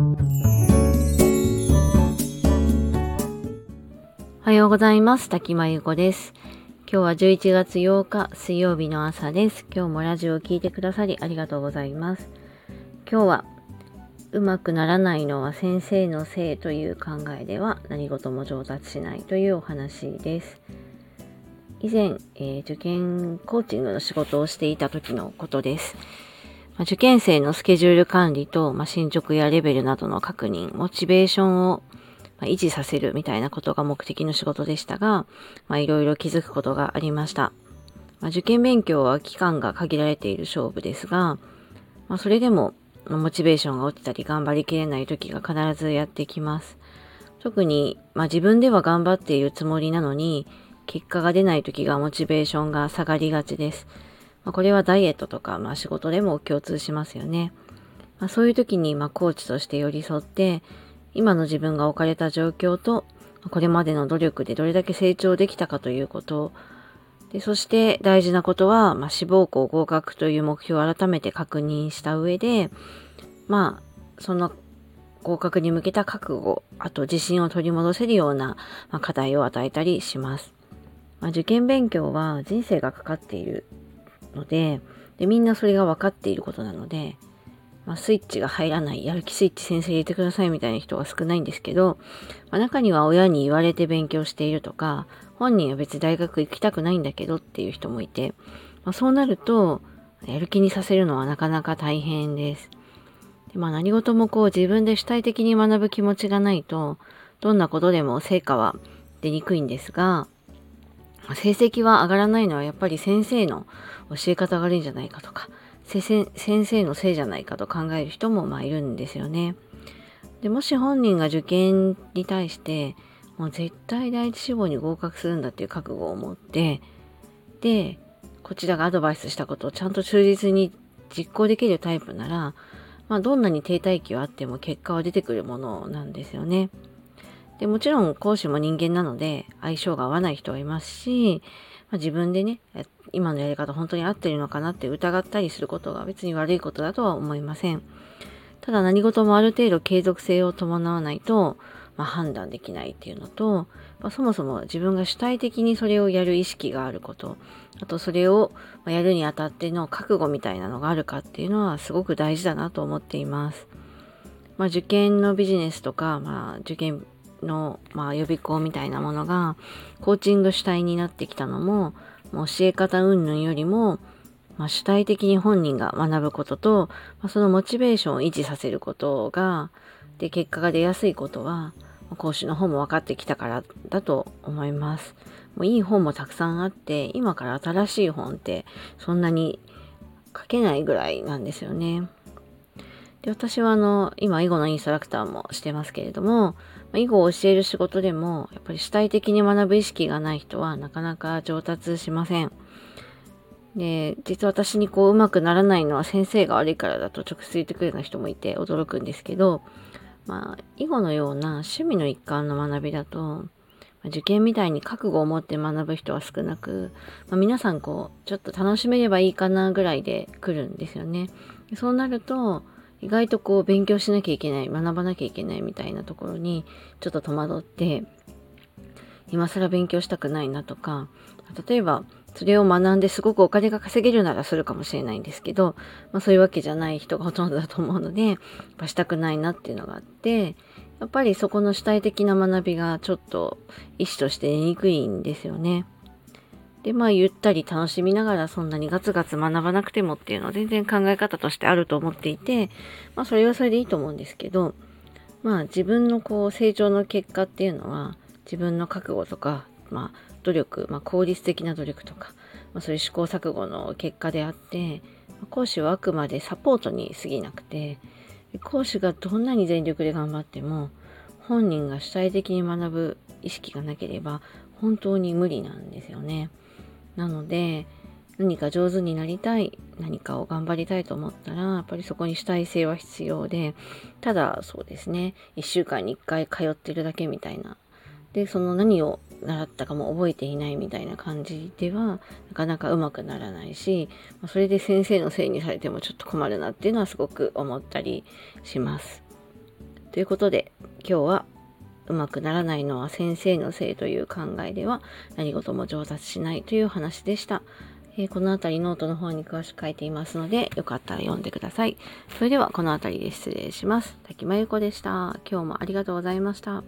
おはようございます。滝真由子です。今日は11月8日水曜日の朝です。今日もラジオを聴いてくださりありがとうございます。今日はうまくならないのは先生のせいという考えでは何事も上達しないというお話です。以前、えー、受験コーチングの仕事をしていた時のことです。ま、受験生のスケジュール管理と、ま、進捗やレベルなどの確認、モチベーションを維持させるみたいなことが目的の仕事でしたが、まあ、いろいろ気づくことがありました。ま、受験勉強は期間が限られている勝負ですが、ま、それでもモチベーションが落ちたり頑張りきれない時が必ずやってきます。特に、まあ、自分では頑張っているつもりなのに、結果が出ない時がモチベーションが下がりがちです。まあ、これはダイエットとか、まあ、仕事でも共通しますよね。まあ、そういう時に、まあ、コーチとして寄り添って、今の自分が置かれた状況と、これまでの努力でどれだけ成長できたかということで、そして大事なことは、まあ、志望校合格という目標を改めて確認した上で、まあ、その合格に向けた覚悟、あと自信を取り戻せるような、まあ、課題を与えたりします。まあ、受験勉強は人生がかかっているのでで、みんなそれが分かっていることなので、まあ、スイッチが入らない、やる気スイッチ先生入れてくださいみたいな人が少ないんですけど、まあ、中には親に言われて勉強しているとか、本人は別に大学行きたくないんだけどっていう人もいて、まあ、そうなると、やる気にさせるのはなかなか大変です。でまあ、何事もこう自分で主体的に学ぶ気持ちがないと、どんなことでも成果は出にくいんですが、成績は上がらないのはやっぱり先生の教え方が悪いんじゃないかとか、先生のせいじゃないかと考える人もまあいるんですよね。でもし本人が受験に対してもう絶対第一志望に合格するんだっていう覚悟を持ってでこちらがアドバイスしたことをちゃんと忠実に実行できるタイプなら、まあ、どんなに停滞期はあっても結果は出てくるものなんですよね。でもちろん講師も人間なので相性が合わない人はいますし、まあ、自分でね今のやり方本当に合ってるのかなって疑ったりすることが別に悪いことだとは思いません。ただ何事もある程度継続性を伴わないと、まあ、判断できないっていうのと、まあ、そもそも自分が主体的にそれをやる意識があること、あとそれをやるにあたっての覚悟みたいなのがあるかっていうのはすごく大事だなと思っています。まあ、受験のビジネスとか、まあ、受験の、まあ、予備校みたいなものがコーチング主体になってきたのも、教え方云々よりも、まあ、主体的に本人が学ぶことと、まあ、そのモチベーションを維持させることが、で、結果が出やすいことは、講師の方も分かってきたからだと思います。もういい本もたくさんあって、今から新しい本ってそんなに書けないぐらいなんですよね。で、私はあの、今、囲碁のインストラクターもしてますけれども、囲碁を教える仕事でも、やっぱり主体的に学ぶ意識がない人はなかなか上達しません。で、実は私にこう、うまくならないのは先生が悪いからだと直接言ってくるような人もいて驚くんですけど、まあ、囲碁のような趣味の一環の学びだと、受験みたいに覚悟を持って学ぶ人は少なく、まあ、皆さんこう、ちょっと楽しめればいいかなぐらいで来るんですよね。そうなると、意外とこう勉強しなきゃいけない、学ばなきゃいけないみたいなところにちょっと戸惑って、今更勉強したくないなとか、例えばそれを学んですごくお金が稼げるならするかもしれないんですけど、まあそういうわけじゃない人がほとんどだと思うので、やっぱしたくないなっていうのがあって、やっぱりそこの主体的な学びがちょっと意思として出にくいんですよね。で、まあ、ゆったり楽しみながらそんなにガツガツ学ばなくてもっていうのは全然考え方としてあると思っていて、まあ、それはそれでいいと思うんですけど、まあ、自分のこう、成長の結果っていうのは、自分の覚悟とか、まあ、努力、まあ、効率的な努力とか、まあ、そういう試行錯誤の結果であって、講師はあくまでサポートに過ぎなくて、講師がどんなに全力で頑張っても、本人が主体的に学ぶ意識がなければ、本当に無理なんですよね。なので何か上手になりたい何かを頑張りたいと思ったらやっぱりそこに主体性は必要でただそうですね1週間に1回通ってるだけみたいなでその何を習ったかも覚えていないみたいな感じではなかなかうまくならないしそれで先生のせいにされてもちょっと困るなっていうのはすごく思ったりします。ということで、今日はうまくならないのは先生のせいという考えでは何事も上達しないという話でした。えー、この辺りノートの方に詳しく書いていますので、よかったら読んでください。それではこの辺りで失礼します。滝真由子でした。今日もありがとうございました。